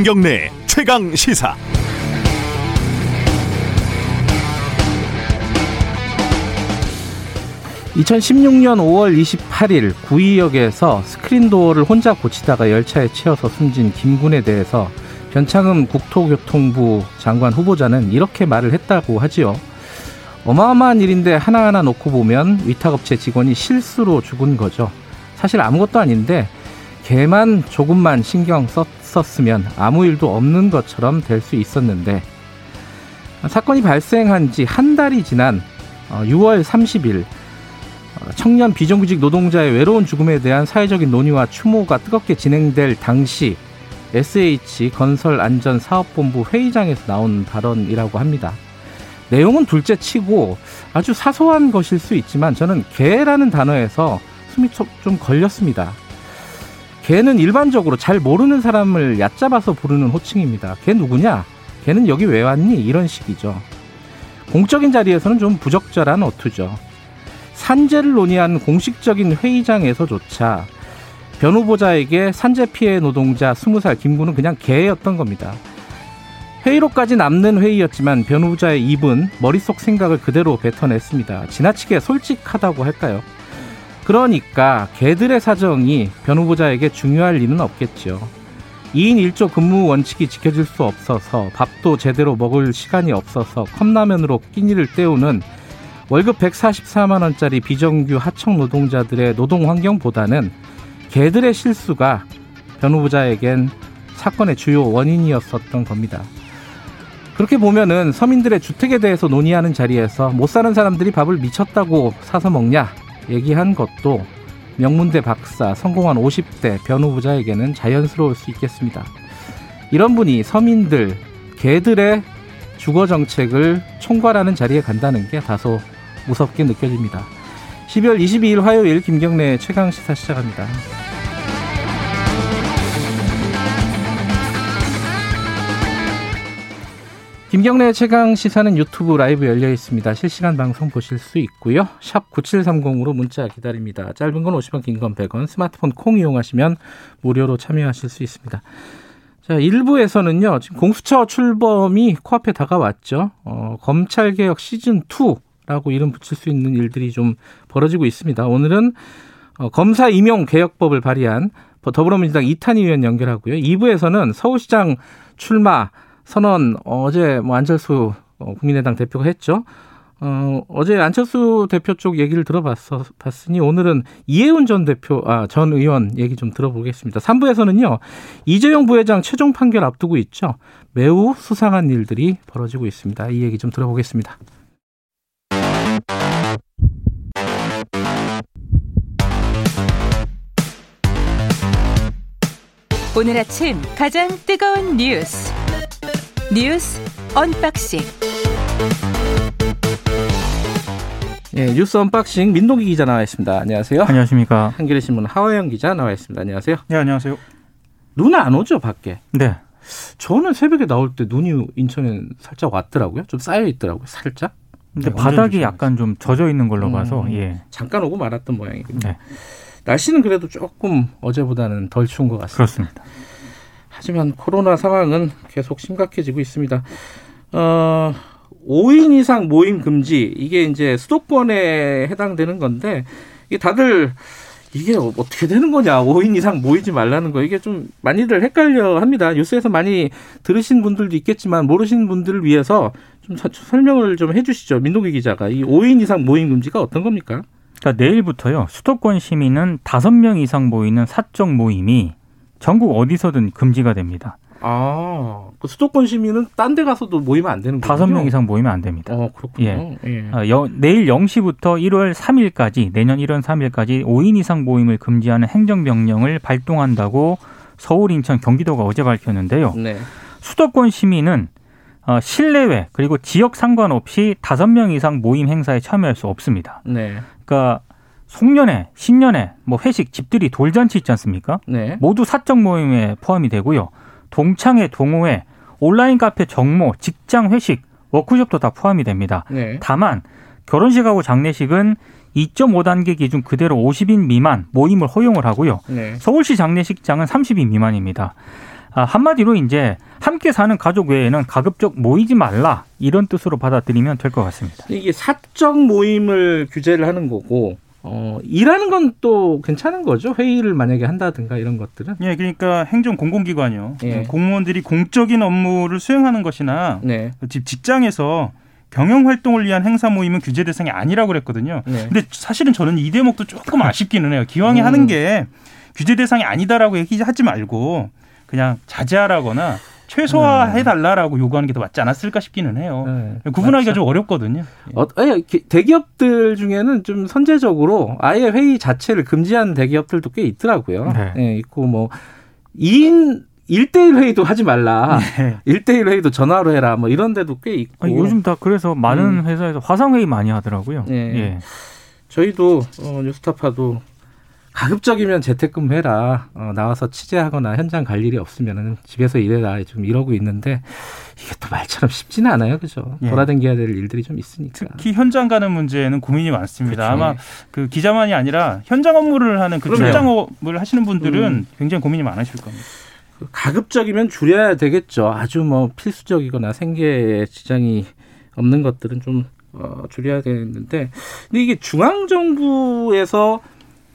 김경래 최강 시사. (2016년 5월 28일) 구의역에서 스크린 도어를 혼자 고치다가 열차에 치여서 숨진 김군에 대해서 변창흠 국토교통부 장관 후보자는 이렇게 말을 했다고 하지요. 어마어마한 일인데 하나하나 놓고 보면 위탁업체 직원이 실수로 죽은 거죠. 사실 아무것도 아닌데 개만 조금만 신경 썼으면 아무 일도 없는 것처럼 될 수 있었는데 사건이 발생한 지 한 달이 지난 6월 어, 30일 어, 청년 비정규직 노동자의 외로운 죽음에 대한 사회적인 논의와 추모가 뜨겁게 진행될 당시 SH 건설안전사업본부 회의장에서 나온 발언이라고 합니다. 내용은 둘째 치고 아주 사소한 것일 수 있지만 저는 개라는 단어에서 숨이 좀 걸렸습니다. 개는 일반적으로 잘 모르는 사람을 얕잡아서 부르는 호칭입니다. 개 누구냐? 개는 여기 왜 왔니? 이런 식이죠. 공적인 자리에서는 좀 부적절한 어투죠. 산재를 논의한 공식적인 회의장에서조차 변호보자에게 산재 피해 노동자 20살 김구는 그냥 개였던 겁니다. 회의로까지 남는 회의였지만 변호자의 입은 머릿속 생각을 그대로 뱉어냈습니다. 지나치게 솔직하다고 할까요? 그러니까 개들의 사정이 변호보자에게 중요할 리는 없겠죠. 2인 1조 근무 원칙이 지켜질 수 없어서 밥도 제대로 먹을 시간이 없어서 컵라면으로 끼니를 때우는 월급 144만 원짜리 비정규 하청 노동자들의 노동 환경보다는 개들의 실수가 변호보자에겐 사건의 주요 원인이었었던 겁니다. 그렇게 보면은 서민들의 주택에 대해서 논의하는 자리에서 못 사는 사람들이 밥을 미쳤다고 사서 먹냐 얘기한 것도 명문대 박사 성공한 50대 변호부자에게는 자연스러울 수 있겠습니다. 이런 분이 서민들, 개들의 주거 정책을 총괄하는 자리에 간다는 게 다소 무섭게 느껴집니다. 12월 22일 화요일 김경래 최강 시사 시작합니다. 김경래 최강 시사는 유튜브 라이브 열려 있습니다. 실시간 방송 보실 수 있고요. 샵 9730으로 문자 기다립니다. 짧은 건 50원, 긴 건 100원, 스마트폰 콩 이용하시면 무료로 참여하실 수 있습니다. 자, 1부에서는요. 지금 공수처 출범이 코앞에 다가왔죠. 어, 검찰 개혁 시즌 2라고 이름 붙일 수 있는 일들이 좀 벌어지고 있습니다. 오늘은 어, 검사 임용 개혁법을 발의한 더불어민주당 이탄희 의원 연결하고요. 2부에서는 서울시장 출마 선언 어제 뭐 안철수 어, 국민의당 대표가 했죠. 어, 어제 안철수 대표 쪽 얘기를 들어봤어, 봤으니 오늘은 이해운 전 대표, 아, 전 의원 얘기 좀 들어보겠습니다. 3부에서는요, 이재용 부회장 최종 판결 앞두고 있죠. 매우 수상한 일들이 벌어지고 있습니다. 이 얘기 좀 들어보겠습니다. 오늘 아침 가장 뜨거운 뉴스. 뉴스 unboxing. 예, 뉴스 unboxing 민동기 기자 나와 있습니다. 안녕하세요. 안녕하십니까. 한겨레 신문 하어영 기자 나와 있습니다. 안녕하세요. 네, 안녕하세요. 눈 안 오죠 밖에? 네. 저는 새벽에 나올 때 눈이 인천에 살짝 왔더라고요. 좀 쌓여 있더라고요. 살짝. 근데 바닥이 약간 좀 젖어 있는 걸로 음, 봐서 예. 잠깐 오고 말았던 모양이거든요. 네. 날씨는 그래도 조금 어제보다는 덜 추운 것 같습니다. 그렇습니다. 하지만 코로나 상황은 계속 심각해지고 있습니다. 어, 5인 이상 모임 금지 이게 이제 수도권에 해당되는 건데 이게 다들 이게 어떻게 되는 거냐 5인 이상 모이지 말라는 거 이게 좀 많이들 헷갈려 합니다 뉴스에서 많이 들으신 분들도 있겠지만 모르시는 분들을 위해서 좀 설명을 좀 해주시죠 민동기 기자가 이 5인 이상 모임 금지가 어떤 겁니까? 그러니까 내일부터요 수도권 시민은 5명 이상 모이는 사적 모임이 전국 어디서든 금지가 됩니다. 아, 그 수도권 시민은 딴 데 가서도 모이면 안 되는 거죠? 다섯 명 이상 모이면 안 됩니다. 어, 그렇군요. 예. 예. 아, 여, 내일 0시부터 1월 3일까지, 내년 1월 3일까지 5인 이상 모임을 금지하는 행정명령을 발동한다고 서울, 인천, 경기도가 어제 밝혔는데요. 네. 수도권 시민은 어, 실내외 그리고 지역 상관없이 다섯 명 이상 모임 행사에 참여할 수 없습니다. 네. 그러니까 송년회, 신년회, 뭐 회식, 집들이, 돌잔치 있지 않습니까? 네. 모두 사적 모임에 포함이 되고요. 동창회, 동호회, 온라인 카페 정모, 직장 회식, 워크숍도 다 포함이 됩니다. 네. 다만 결혼식하고 장례식은 2.5단계 기준 그대로 50인 미만 모임을 허용을 하고요. 네. 서울시 장례식장은 30인 미만입니다. 아, 한마디로 이제 함께 사는 가족 외에는 가급적 모이지 말라 이런 뜻으로 받아들이면 될 것 같습니다. 이게 사적 모임을 규제를 하는 거고 어, 일하는 건 또 괜찮은 거죠. 회의를 만약에 한다든가 이런 것들은. 예, 그러니까 행정 공공기관이요. 예. 공무원들이 공적인 업무를 수행하는 것이나 네. 집 직장에서 경영 활동을 위한 행사 모임은 규제 대상이 아니라고 그랬거든요. 네. 근데 사실은 저는 이 대목도 조금 아쉽기는 해요. 기왕에 음. 하는 게 규제 대상이 아니다라고 얘기하지 말고 그냥 자제하라거나 최소화해달라라고 요구하는 게 더 맞지 않았을까 싶기는 해요. 네, 구분하기가 맞죠. 좀 어렵거든요. 어, 아니, 대기업들 중에는 좀 선제적으로 아예 회의 자체를 금지한 대기업들도 꽤 있더라고요. 네. 네 있고 뭐 2인 1대1 회의도 하지 말라. 네. 1대1 회의도 전화로 해라. 뭐 이런 데도 꽤 있고. 아니, 요즘 다 그래서 많은 음. 회사에서 화상 회의 많이 하더라고요. 네. 예. 저희도 어, 뉴스타파도 가급적이면 재택근무해라. 어, 나와서 취재하거나 현장 갈 일이 없으면 집에서 일해라. 좀 이러고 있는데 이게 또 말처럼 쉽지는 않아요, 그죠? 예. 돌아다녀야 될 일들이 좀 있으니까. 특히 현장 가는 문제는 고민이 많습니다. 그렇죠. 아마 그 기자만이 아니라 현장 업무를 하는 그 출장업을 하시는 분들은 음. 굉장히 고민이 많으실 겁니다. 그 가급적이면 줄여야 되겠죠. 아주 뭐 필수적이거나 생계에 지장이 없는 것들은 좀 어, 줄여야 되는데, 근데 이게 중앙 정부에서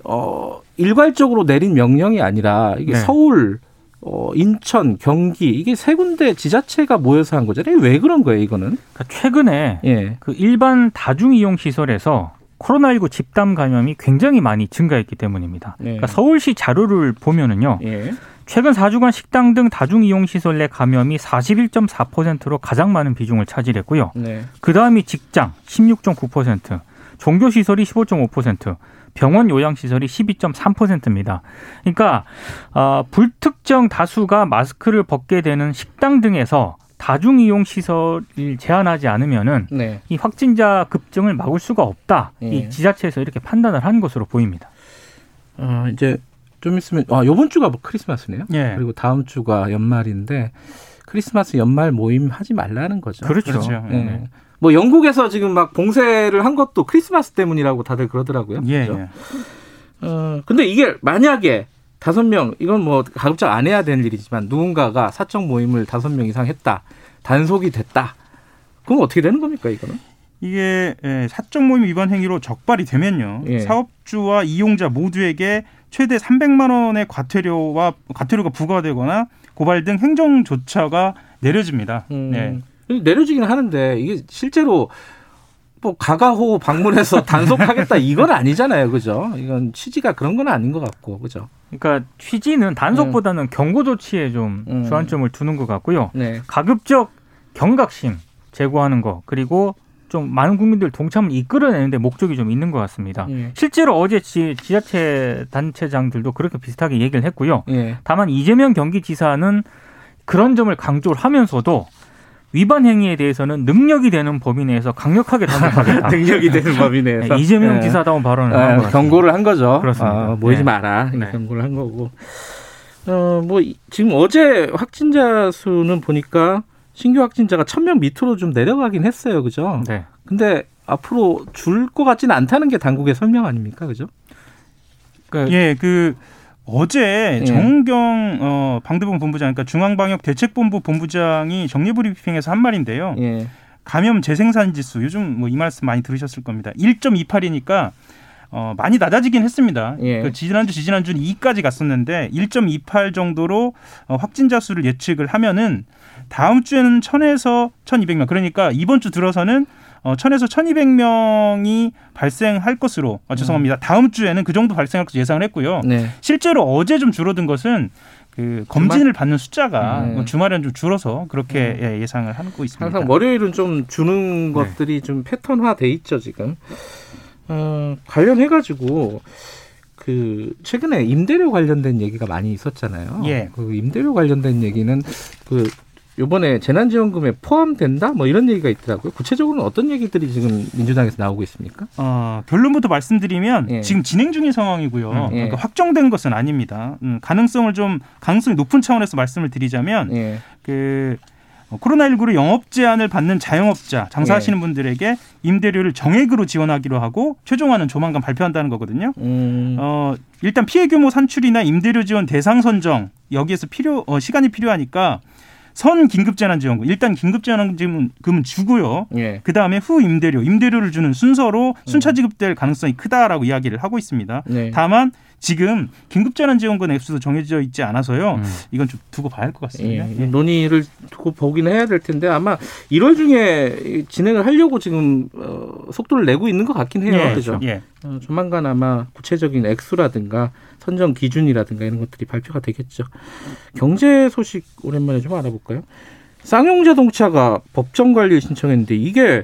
어, 일괄적으로 내린 명령이 아니라 이게 네. 서울, 어, 인천, 경기 이게 세 군데 지자체가 모여서 한 거잖아요. 왜 그런 거예요, 이거는? 그러니까 최근에 예. 그 일반 다중 이용 시설에서 코로나19 집단 감염이 굉장히 많이 증가했기 때문입니다. 네. 그러니까 서울시 자료를 보면은요. 예. 최근 4주간 식당 등 다중 이용 시설 내 감염이 41.4%로 가장 많은 비중을 차지했고요. 네. 그다음이 직장 16.9%, 종교 시설이 15.5%, 병원 요양 시설이 12.3%입니다. 그러니까 어, 불특정 다수가 마스크를 벗게 되는 식당 등에서 다중 이용 시설을 제한하지 않으면은 네. 이 확진자 급증을 막을 수가 없다. 네. 이 지자체에서 이렇게 판단을 한 것으로 보입니다. 어, 이제 좀 있으면 아 이번 주가 뭐 크리스마스네요. 네. 그리고 다음 주가 연말인데 크리스마스 연말 모임 하지 말라는 거죠. 그렇죠. 그렇죠. 네. 뭐 영국에서 지금 막 봉쇄를 한 것도 크리스마스 때문이라고 다들 그러더라고요. 예. 그렇죠? 예. 어, 근데 이게 만약에 다섯 명 이건 뭐 가급적 안 해야 되는 일이지만 누군가가 사적 모임을 다섯 명 이상 했다 단속이 됐다 그럼 어떻게 되는 겁니까 이거는? 이게 예, 사적 모임 위반 행위로 적발이 되면요 예. 사업주와 이용자 모두에게 최대 300만 원의 과태료와 과태료가 부과되거나 고발 등 행정 조처가 내려집니다. 음. 네. 내려지기는 하는데 이게 실제로 뭐 가가호 방문해서 단속하겠다 이건 아니잖아요, 그죠? 이건 취지가 그런 건 아닌 것 같고, 그죠? 그러니까 취지는 단속보다는 음. 경고 조치에 좀 음. 주안점을 두는 것 같고요. 네. 가급적 경각심 제고하는 거 그리고 좀 많은 국민들 동참을 이끌어내는데 목적이 좀 있는 것 같습니다. 예. 실제로 어제 지, 지자체 단체장들도 그렇게 비슷하게 얘기를 했고요. 예. 다만 이재명 경기지사는 그런 점을 강조를 하면서도 위반 행위에 대해서는 능력이 되는 범위 내에서 강력하게 단속하겠다. 능력이 되는 범위 내에서 네, 이재명 네. 지사다운 발언을 네, 한 경고를 한 거죠. 그렇습니다. 아, 모이지 네. 마라. 네. 경고를 한 거고. 어, 뭐 지금 어제 확진자 수는 보니까 신규 확진자가 천 명 밑으로 좀 내려가긴 했어요. 그죠? 네. 근데 앞으로 줄 것 같지는 않다는 게 당국의 설명 아닙니까? 그죠? 그러니까 예, 그 어제 예. 정경 어, 방대본 본부장 그러니까 중앙방역대책본부 본부장이 정례브리핑에서 한 말인데요. 예. 감염 재생산 지수 요즘 뭐 이 말씀 많이 들으셨을 겁니다. 1.28이니까 어, 많이 낮아지긴 했습니다. 예. 그 지난주 지지난주는 2까지 갔었는데 1.28 정도로 어, 확진자 수를 예측을 하면은 다음 주에는 1000에서 1200명 그러니까 이번 주 들어서는 어, 1000에서 1200명이 발생할 것으로 아, 죄송합니다. 다음 주에는 그 정도 발생할 것으로 예상을 했고요. 네. 실제로 어제 좀 줄어든 것은 그 검진을 주말? 받는 숫자가 네. 뭐 주말에는 좀 줄어서 그렇게 네. 예, 상을 하고 있습니다. 항상 월요일은 좀 주는 네. 것들이 좀 패턴화돼 있죠 지금. 어, 관련해 가지고 그 최근에 임대료 관련된 얘기가 많이 있었잖아요. 예. 그 임대료 관련된 얘기는 그 요번에 재난지원금에 포함된다? 뭐 이런 얘기가 있더라고요. 구체적으로는 어떤 얘기들이 지금 민주당에서 나오고 있습니까? 어, 결론부터 말씀드리면 예. 지금 진행 중인 상황이고요. 음, 예. 그러니까 확정된 것은 아닙니다. 음, 가능성을 좀 가능성이 높은 차원에서 말씀을 드리자면 예. 그 코로나19로 영업 제한을 받는 자영업자, 장사하시는 네. 분들에게 임대료를 정액으로 지원하기로 하고 최종안은 조만간 발표한다는 거거든요. 음. 어, 일단 피해 규모 산출이나 임대료 지원 대상 선정 여기에서 필요 어, 시간이 필요하니까 선 긴급재난지원금 일단 긴급재난지원금은 주고요. 예. 그 다음에 후 임대료, 임대료를 주는 순서로 순차 지급될 가능성이 크다라고 이야기를 하고 있습니다. 네. 다만 지금 긴급재난지원금 액수도 정해져 있지 않아서요. 음. 이건 좀 두고 봐야 할 것 같습니다. 예. 예. 논의를 두고 보긴 해야 될 텐데 아마 1월 중에 진행을 하려고 지금 어, 속도를 내고 있는 것 같긴 해요. 예. 그죠? 예. 어, 조만간 아마 구체적인 액수라든가 선정 기준이라든가 이런 것들이 발표가 되겠죠. 경제 소식 오랜만에 좀 알아볼까요? 쌍용 자동차가 법정 관리를 신청했는데 이게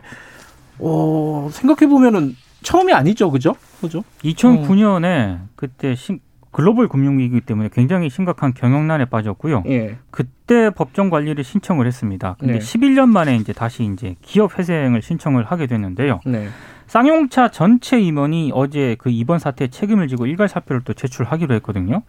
어, 생각해 보면은 처음이 아니죠, 그죠? 그죠? 2009년에 어. 그때 신, 글로벌 금융위기 때문에 굉장히 심각한 경영난에 빠졌고요. 예. 그때 법정 관리를 신청을 했습니다. 근데 네. 11년 만에 이제 다시 이제 기업 회생을 신청을 하게 됐는데요. 네. 쌍용차 전체 임원이 어제 그 이번 사태에 책임을 지고 일괄 사표를 또 제출하기로 했거든요.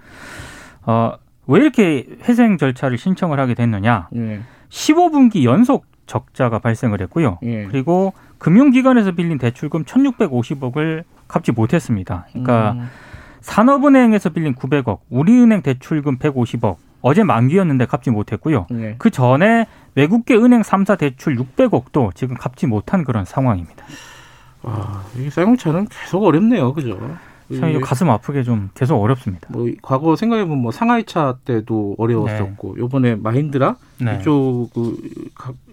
어, 왜 이렇게 회생 절차를 신청을 하게 됐느냐? 예. 15분기 연속 적자가 발생을 했고요. 예. 그리고 금융기관에서 빌린 대출금 1,650억을 갚지 못했습니다. 그러니까 음. 산업은행에서 빌린 900억, 우리은행 대출금 150억, 어제 만기였는데 갚지 못했고요. 네. 그 전에 외국계 은행 3사 대출 600억도 지금 갚지 못한 그런 상황입니다. 아, 이 쌍용차는 계속 어렵네요. 그죠? 참 가슴 아프게 좀 계속 어렵습니다. 뭐 과거 생각해 보면 뭐 상하이차 때도 어려웠었고 네. 요번에 마힌드라 네. 이쪽 그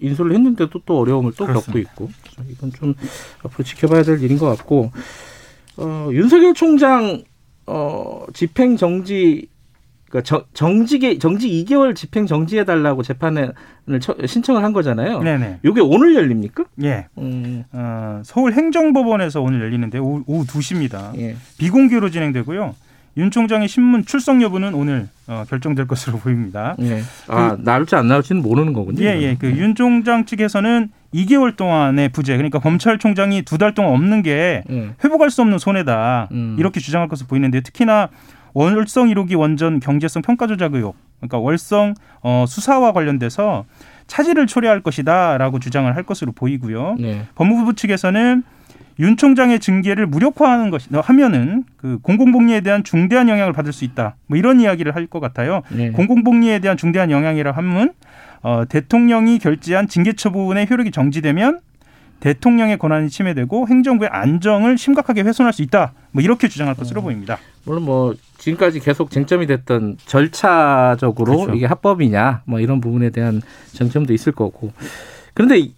인수를 했는데도 또 어려움을 또 그렇습니다. 겪고 있고 이건 좀 앞으로 지켜봐야 될 일인 것 같고 어, 윤석열 총장 어, 집행 정지 그러니까 정직에 정직 2개월 집행 정지해 달라고 재판을 처, 신청을 한 거잖아요. 네네. 이게 오늘 열립니까? 예. 음. 어, 서울 행정법원에서 오늘 열리는데 오후, 오후 2시입니다. 예. 비공개로 진행되고요. 윤 총장의 신문 출석 여부는 오늘 어, 결정될 것으로 보입니다. 예. 아 그, 나올지 안 나올지는 모르는 거군요. 예, 예. 그윤 예. 총장 측에서는 2개월 동안의 부재, 그러니까 검찰총장이 두 달 동안 없는 게 예. 회복할 수 없는 손해다 음. 이렇게 주장할 것으로 보이는데 특히나 월성 1호기 원전 경제성 평가 조작 의혹, 그러니까 월성 어, 수사와 관련돼서 차질을 초래할 것이다라고 주장을 할 것으로 보이고요. 네. 법무부 측에서는 윤 총장의 징계를 무력화하는 것이 하면은 그 공공복리에 대한 중대한 영향을 받을 수 있다. 뭐 이런 이야기를 할 것 같아요. 네. 공공복리에 대한 중대한 영향이라 하면 어, 대통령이 결재한 징계 처분의 효력이 정지되면 대통령의 권한이 침해되고 행정부의 안정을 심각하게 훼손할 수 있다. 뭐 이렇게 주장할 것으로 음. 보입니다. 물론 뭐 지금까지 계속 쟁점이 됐던 절차적으로 그렇죠. 이게 합법이냐 뭐 이런 부분에 대한 쟁점도 있을 거고. 그런데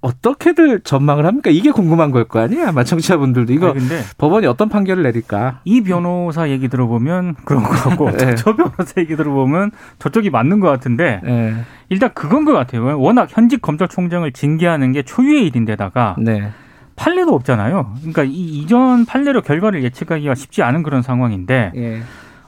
어떻게들 전망을 합니까? 이게 궁금한 걸 거 아니에요? 아마 청취자분들도 이거 근데 법원이 어떤 판결을 내릴까? 이 변호사 얘기 들어보면 그런 거 같고 네. 저 변호사 얘기 들어보면 저쪽이 맞는 것 같은데 네. 일단 그건 것 같아요. 워낙 현직 검찰총장을 징계하는 게 초유의 일인데다가 네. 판례도 없잖아요. 그러니까 이 이전 판례로 결과를 예측하기가 쉽지 않은 그런 상황인데 예.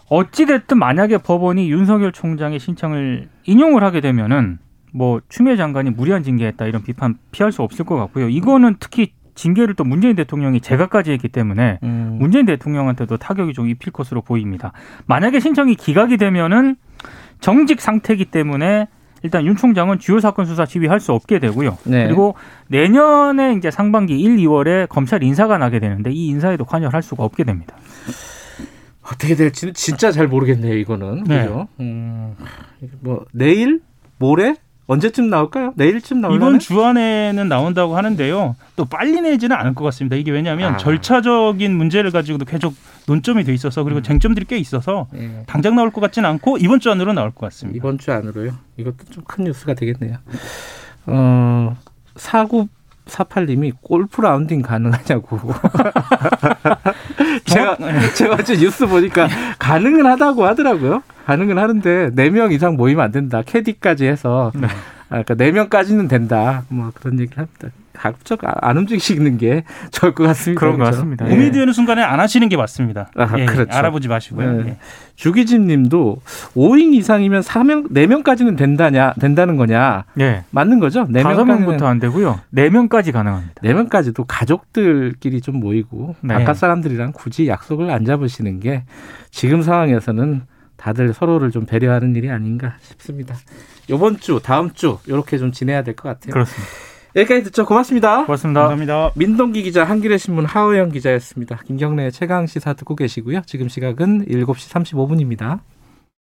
어찌 됐든 만약에 법원이 윤석열 총장의 신청을 인용을 하게 되면은 뭐 추미애 장관이 무리한 징계했다 이런 비판 피할 수 없을 것 같고요. 이거는 특히 징계를 또 문재인 대통령이 제각까지 했기 때문에 음. 문재인 대통령한테도 타격이 좀 입힐 것으로 보입니다. 만약에 신청이 기각이 되면은 정직 상태이기 때문에 일단 윤 총장은 주요 사건 수사 지휘할 수 없게 되고요. 네. 그리고 내년에 이제 상반기 1, 2월에 검찰 인사가 나게 되는데 이 인사에도 관여를 할 수가 없게 됩니다. 어떻게 될지는 진짜 잘 모르겠네요. 이거는 네. 그죠? 음, 뭐 내일, 모레 언제쯤 나올까요? 내일쯤 나올까요? 이번 주 안에는 나온다고 하는데요. 또 빨리 내지는 않을 것 같습니다. 이게 왜냐하면 아. 절차적인 문제를 가지고도 계속 논점이 돼 있어서 그리고 음. 쟁점들이 꽤 있어서 네. 당장 나올 것 같지는 않고 이번 주 안으로 나올 것 같습니다. 이번 주 안으로요? 이것도 좀 큰 뉴스가 되겠네요. 어, 사구 48님이 골프 라운딩 가능하냐고. 제가, 제가 어제 뉴스 보니까 가능은 하다고 하더라고요. 가능은 하는데 4명 이상 모이면 안 된다. 캐디까지 해서. 네. 아, 그러니까 4명까지는 된다. 뭐 그런 얘기를 합니다. 가급적 안 움직이시는 게 좋을 것 같습니다. 그런 그렇죠? 것 같습니다. 고민이 예. 되는 순간에 안 하시는 게 맞습니다. 아, 예, 그렇죠. 알아보지 마시고요. 네. 예. 주기진 님도 5인 이상이면 4명, 4명까지는 된다냐, 된다는 거냐. 예. 맞는 거죠? 4명부터 안 되고요. 4명까지 가능합니다. 4명까지도 가족들끼리 좀 모이고 네. 바깥 사람들이랑 굳이 약속을 안 잡으시는 게 지금 상황에서는 다들 서로를 좀 배려하는 일이 아닌가 싶습니다. 이번 주, 다음 주 이렇게 좀 지내야 될 것 같아요. 그렇습니다. 여기까지 듣죠. 고맙습니다. 고맙습니다. 감사합니다. 민동기 기자, 한겨레 신문 하우영 기자였습니다. 김경래 최강 시사 듣고 계시고요. 지금 시각은 7시 35분입니다.